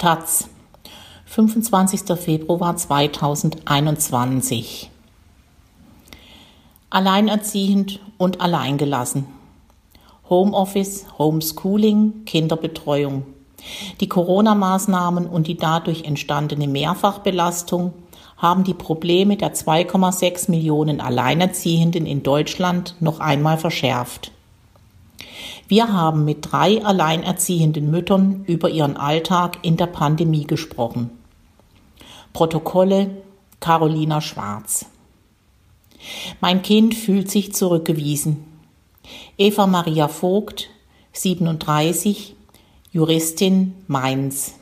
Taz, 25. Februar 2021. Alleinerziehend und alleingelassen. Homeoffice, Homeschooling, Kinderbetreuung. Die Corona-Maßnahmen und die dadurch entstandene Mehrfachbelastung haben die Probleme der 2,6 Millionen Alleinerziehenden in Deutschland noch einmal verschärft. Wir haben mit drei alleinerziehenden Müttern über ihren Alltag in der Pandemie gesprochen. Protokolle Carolina Schwarz. Mein Kind fühlt sich zurückgewiesen. Eva Maria Vogt, 37, Juristin Mainz.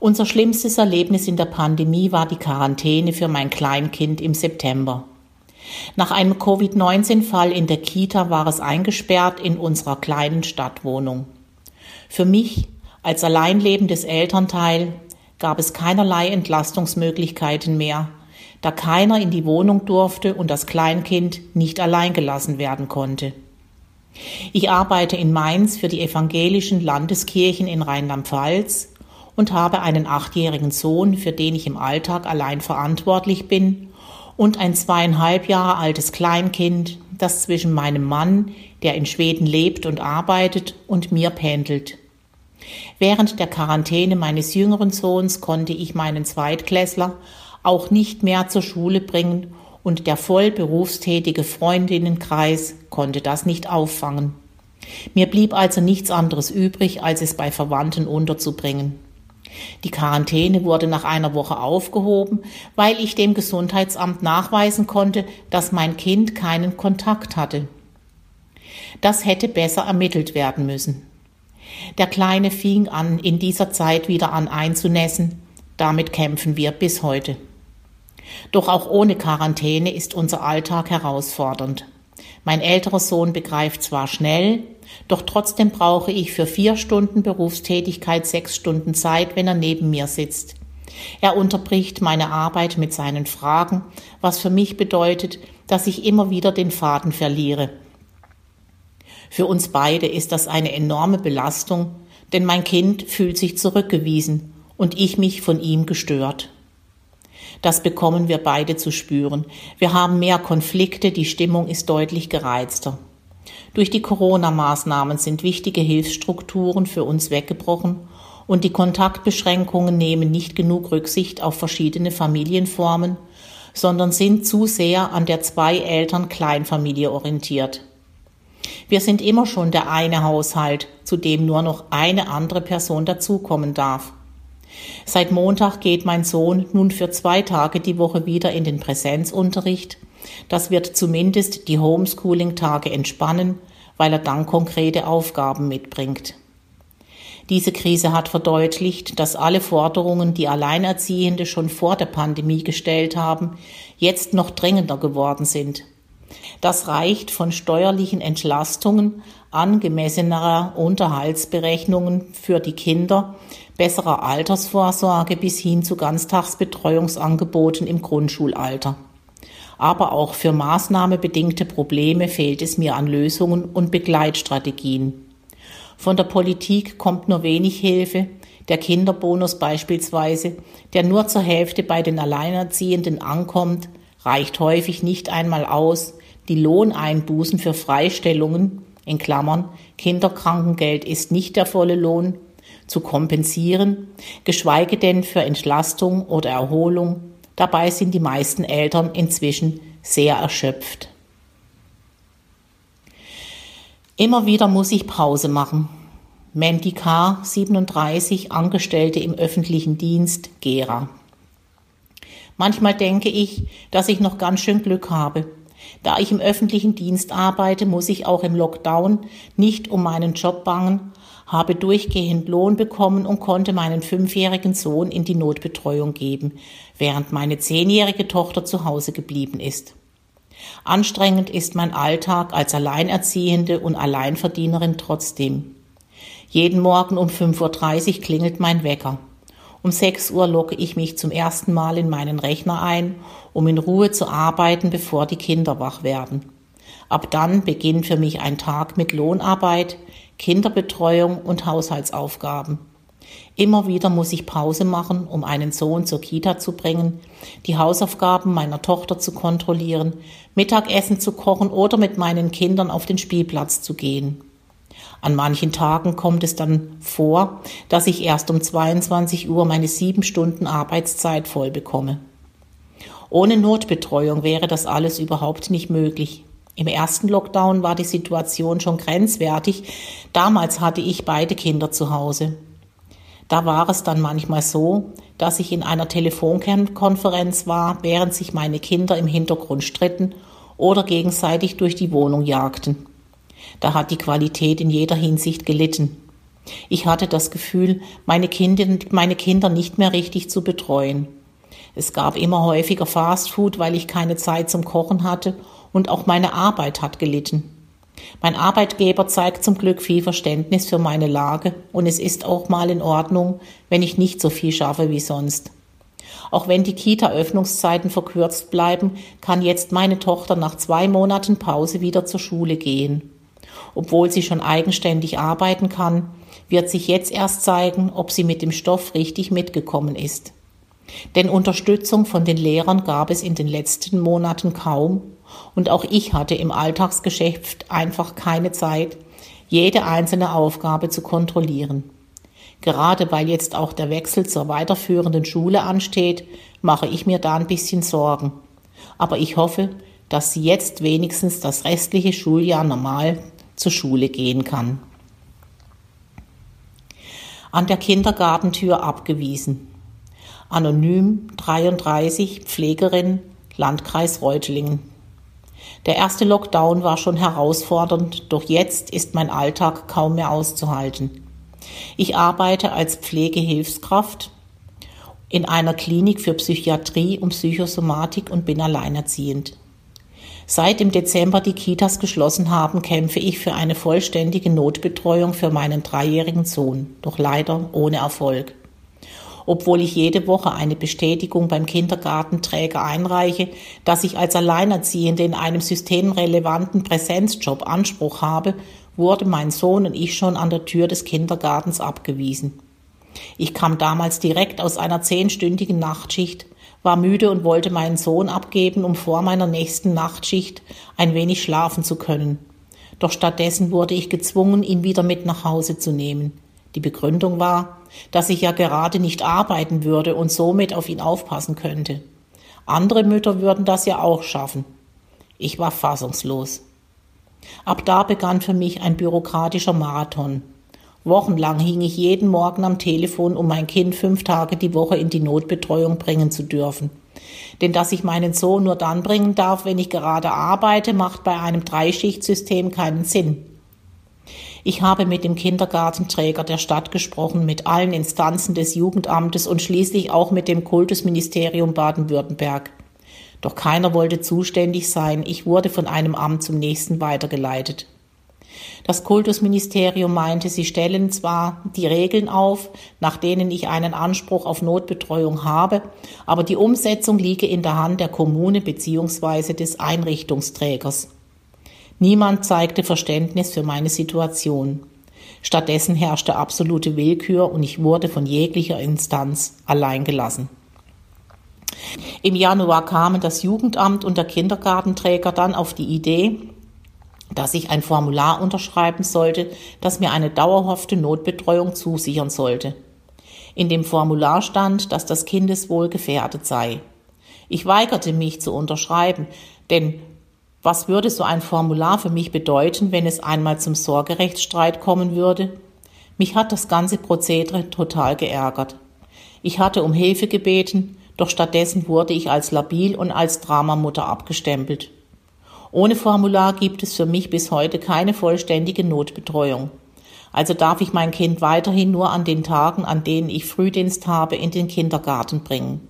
Unser schlimmstes Erlebnis in der Pandemie war die Quarantäne für mein Kleinkind im September. Nach einem Covid-19-Fall in der Kita war es eingesperrt in unserer kleinen Stadtwohnung. Für mich als alleinlebendes Elternteil gab es keinerlei Entlastungsmöglichkeiten mehr, da keiner in die Wohnung durfte und das Kleinkind nicht allein gelassen werden konnte. Ich arbeite in Mainz für die evangelischen Landeskirchen in Rheinland-Pfalz und habe einen achtjährigen Sohn, für den ich im Alltag allein verantwortlich bin und ein zweieinhalb Jahre altes Kleinkind, das zwischen meinem Mann, der in Schweden lebt und arbeitet, und mir pendelt. Während der Quarantäne meines jüngeren Sohns konnte ich meinen Zweitklässler auch nicht mehr zur Schule bringen und der voll berufstätige Freundinnenkreis konnte das nicht auffangen. Mir blieb also nichts anderes übrig, als es bei Verwandten unterzubringen. Die Quarantäne wurde nach einer Woche aufgehoben, weil ich dem Gesundheitsamt nachweisen konnte, dass mein Kind keinen Kontakt hatte. Das hätte besser ermittelt werden müssen. Der Kleine fing an, in dieser Zeit wieder an einzunässen. Damit kämpfen wir bis heute. Doch auch ohne Quarantäne ist unser Alltag herausfordernd. Mein älterer Sohn begreift zwar schnell, doch trotzdem brauche ich für vier Stunden Berufstätigkeit sechs Stunden Zeit, wenn er neben mir sitzt. Er unterbricht meine Arbeit mit seinen Fragen, was für mich bedeutet, dass ich immer wieder den Faden verliere. Für uns beide ist das eine enorme Belastung, denn mein Kind fühlt sich zurückgewiesen und ich mich von ihm gestört. Das bekommen wir beide zu spüren. Wir haben mehr Konflikte, die Stimmung ist deutlich gereizter. Durch die Corona-Maßnahmen sind wichtige Hilfsstrukturen für uns weggebrochen und die Kontaktbeschränkungen nehmen nicht genug Rücksicht auf verschiedene Familienformen, sondern sind zu sehr an der Zwei-Eltern-Kleinfamilie orientiert. Wir sind immer schon der eine Haushalt, zu dem nur noch eine andere Person dazukommen darf. Seit Montag geht mein Sohn nun für zwei Tage die Woche wieder in den Präsenzunterricht das wird zumindest die Homeschooling-Tage entspannen, weil er dann konkrete Aufgaben mitbringt. Diese Krise hat verdeutlicht, dass alle Forderungen, die Alleinerziehende schon vor der Pandemie gestellt haben, jetzt noch dringender geworden sind. Das reicht von steuerlichen Entlastungen, angemessenerer Unterhaltsberechnungen für die Kinder, besserer Altersvorsorge bis hin zu Ganztagsbetreuungsangeboten im Grundschulalter aber auch für maßnahmebedingte Probleme fehlt es mir an Lösungen und Begleitstrategien. Von der Politik kommt nur wenig Hilfe, der Kinderbonus beispielsweise, der nur zur Hälfte bei den Alleinerziehenden ankommt, reicht häufig nicht einmal aus, die Lohneinbußen für Freistellungen, in Klammern, Kinderkrankengeld ist nicht der volle Lohn, zu kompensieren, geschweige denn für Entlastung oder Erholung Dabei sind die meisten Eltern inzwischen sehr erschöpft. Immer wieder muss ich Pause machen. Mandy K., 37, Angestellte im öffentlichen Dienst, Gera. Manchmal denke ich, dass ich noch ganz schön Glück habe. Da ich im öffentlichen Dienst arbeite, muss ich auch im Lockdown nicht um meinen Job bangen, habe durchgehend Lohn bekommen und konnte meinen fünfjährigen Sohn in die Notbetreuung geben, während meine zehnjährige Tochter zu Hause geblieben ist. Anstrengend ist mein Alltag als Alleinerziehende und Alleinverdienerin trotzdem. Jeden Morgen um 5.30 Uhr klingelt mein Wecker. Um 6 Uhr locke ich mich zum ersten Mal in meinen Rechner ein, um in Ruhe zu arbeiten, bevor die Kinder wach werden. Ab dann beginnt für mich ein Tag mit Lohnarbeit, Kinderbetreuung und Haushaltsaufgaben. Immer wieder muss ich Pause machen, um einen Sohn zur Kita zu bringen, die Hausaufgaben meiner Tochter zu kontrollieren, Mittagessen zu kochen oder mit meinen Kindern auf den Spielplatz zu gehen. An manchen Tagen kommt es dann vor, dass ich erst um 22 Uhr meine sieben Stunden Arbeitszeit voll bekomme. Ohne Notbetreuung wäre das alles überhaupt nicht möglich. Im ersten Lockdown war die Situation schon grenzwertig. Damals hatte ich beide Kinder zu Hause. Da war es dann manchmal so, dass ich in einer Telefonkonferenz war, während sich meine Kinder im Hintergrund stritten oder gegenseitig durch die Wohnung jagten. Da hat die Qualität in jeder Hinsicht gelitten. Ich hatte das Gefühl, meine Kinder, meine Kinder nicht mehr richtig zu betreuen. Es gab immer häufiger Fastfood, weil ich keine Zeit zum Kochen hatte und auch meine Arbeit hat gelitten. Mein Arbeitgeber zeigt zum Glück viel Verständnis für meine Lage und es ist auch mal in Ordnung, wenn ich nicht so viel schaffe wie sonst. Auch wenn die Kita-Öffnungszeiten verkürzt bleiben, kann jetzt meine Tochter nach zwei Monaten Pause wieder zur Schule gehen. Obwohl sie schon eigenständig arbeiten kann, wird sich jetzt erst zeigen, ob sie mit dem Stoff richtig mitgekommen ist. Denn Unterstützung von den Lehrern gab es in den letzten Monaten kaum und auch ich hatte im Alltagsgeschäft einfach keine Zeit, jede einzelne Aufgabe zu kontrollieren. Gerade weil jetzt auch der Wechsel zur weiterführenden Schule ansteht, mache ich mir da ein bisschen Sorgen. Aber ich hoffe, dass sie jetzt wenigstens das restliche Schuljahr normal zur Schule gehen kann. An der Kindergartentür abgewiesen. Anonym 33 Pflegerin Landkreis Reutlingen. Der erste Lockdown war schon herausfordernd, doch jetzt ist mein Alltag kaum mehr auszuhalten. Ich arbeite als Pflegehilfskraft in einer Klinik für Psychiatrie und Psychosomatik und bin alleinerziehend. Seit im Dezember die Kitas geschlossen haben, kämpfe ich für eine vollständige Notbetreuung für meinen dreijährigen Sohn, doch leider ohne Erfolg obwohl ich jede Woche eine Bestätigung beim Kindergartenträger einreiche, dass ich als Alleinerziehende in einem systemrelevanten Präsenzjob Anspruch habe, wurde mein Sohn und ich schon an der Tür des Kindergartens abgewiesen. Ich kam damals direkt aus einer zehnstündigen Nachtschicht, war müde und wollte meinen Sohn abgeben, um vor meiner nächsten Nachtschicht ein wenig schlafen zu können. Doch stattdessen wurde ich gezwungen, ihn wieder mit nach Hause zu nehmen. Die Begründung war, dass ich ja gerade nicht arbeiten würde und somit auf ihn aufpassen könnte. Andere Mütter würden das ja auch schaffen. Ich war fassungslos. Ab da begann für mich ein bürokratischer Marathon. Wochenlang hing ich jeden Morgen am Telefon, um mein Kind fünf Tage die Woche in die Notbetreuung bringen zu dürfen. Denn dass ich meinen Sohn nur dann bringen darf, wenn ich gerade arbeite, macht bei einem Dreischichtsystem keinen Sinn. Ich habe mit dem Kindergartenträger der Stadt gesprochen, mit allen Instanzen des Jugendamtes und schließlich auch mit dem Kultusministerium Baden-Württemberg. Doch keiner wollte zuständig sein. Ich wurde von einem Amt zum nächsten weitergeleitet. Das Kultusministerium meinte, sie stellen zwar die Regeln auf, nach denen ich einen Anspruch auf Notbetreuung habe, aber die Umsetzung liege in der Hand der Kommune bzw. des Einrichtungsträgers. Niemand zeigte Verständnis für meine Situation. Stattdessen herrschte absolute Willkür und ich wurde von jeglicher Instanz allein gelassen. Im Januar kamen das Jugendamt und der Kindergartenträger dann auf die Idee, dass ich ein Formular unterschreiben sollte, das mir eine dauerhafte Notbetreuung zusichern sollte. In dem Formular stand, dass das Kindeswohl gefährdet sei. Ich weigerte mich zu unterschreiben, denn was würde so ein Formular für mich bedeuten, wenn es einmal zum Sorgerechtsstreit kommen würde? Mich hat das ganze Prozedere total geärgert. Ich hatte um Hilfe gebeten, doch stattdessen wurde ich als labil und als Dramamutter abgestempelt. Ohne Formular gibt es für mich bis heute keine vollständige Notbetreuung. Also darf ich mein Kind weiterhin nur an den Tagen, an denen ich Frühdienst habe, in den Kindergarten bringen.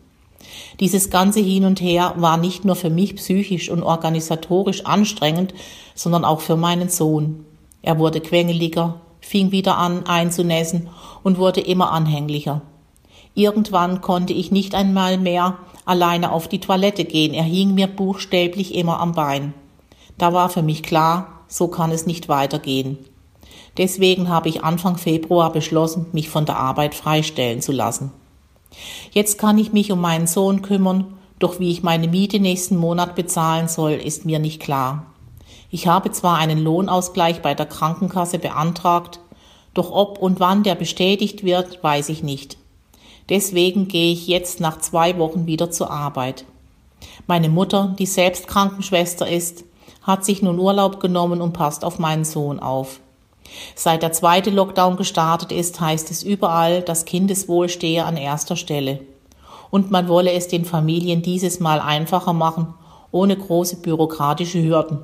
Dieses ganze Hin und Her war nicht nur für mich psychisch und organisatorisch anstrengend, sondern auch für meinen Sohn. Er wurde quengeliger, fing wieder an einzunässen und wurde immer anhänglicher. Irgendwann konnte ich nicht einmal mehr alleine auf die Toilette gehen, er hing mir buchstäblich immer am Bein. Da war für mich klar, so kann es nicht weitergehen. Deswegen habe ich Anfang Februar beschlossen, mich von der Arbeit freistellen zu lassen. Jetzt kann ich mich um meinen Sohn kümmern, doch wie ich meine Miete nächsten Monat bezahlen soll, ist mir nicht klar. Ich habe zwar einen Lohnausgleich bei der Krankenkasse beantragt, doch ob und wann der bestätigt wird, weiß ich nicht. Deswegen gehe ich jetzt nach zwei Wochen wieder zur Arbeit. Meine Mutter, die selbst Krankenschwester ist, hat sich nun Urlaub genommen und passt auf meinen Sohn auf. Seit der zweite Lockdown gestartet ist, heißt es überall, das Kindeswohl stehe an erster Stelle. Und man wolle es den Familien dieses Mal einfacher machen, ohne große bürokratische Hürden.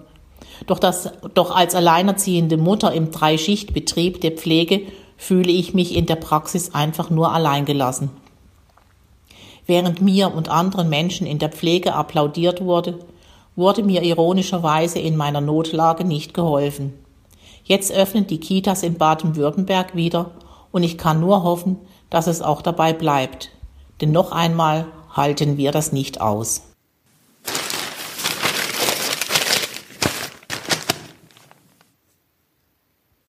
Doch, das, doch als alleinerziehende Mutter im Dreischichtbetrieb der Pflege fühle ich mich in der Praxis einfach nur alleingelassen. Während mir und anderen Menschen in der Pflege applaudiert wurde, wurde mir ironischerweise in meiner Notlage nicht geholfen. Jetzt öffnen die Kitas in Baden-Württemberg wieder und ich kann nur hoffen, dass es auch dabei bleibt. Denn noch einmal halten wir das nicht aus.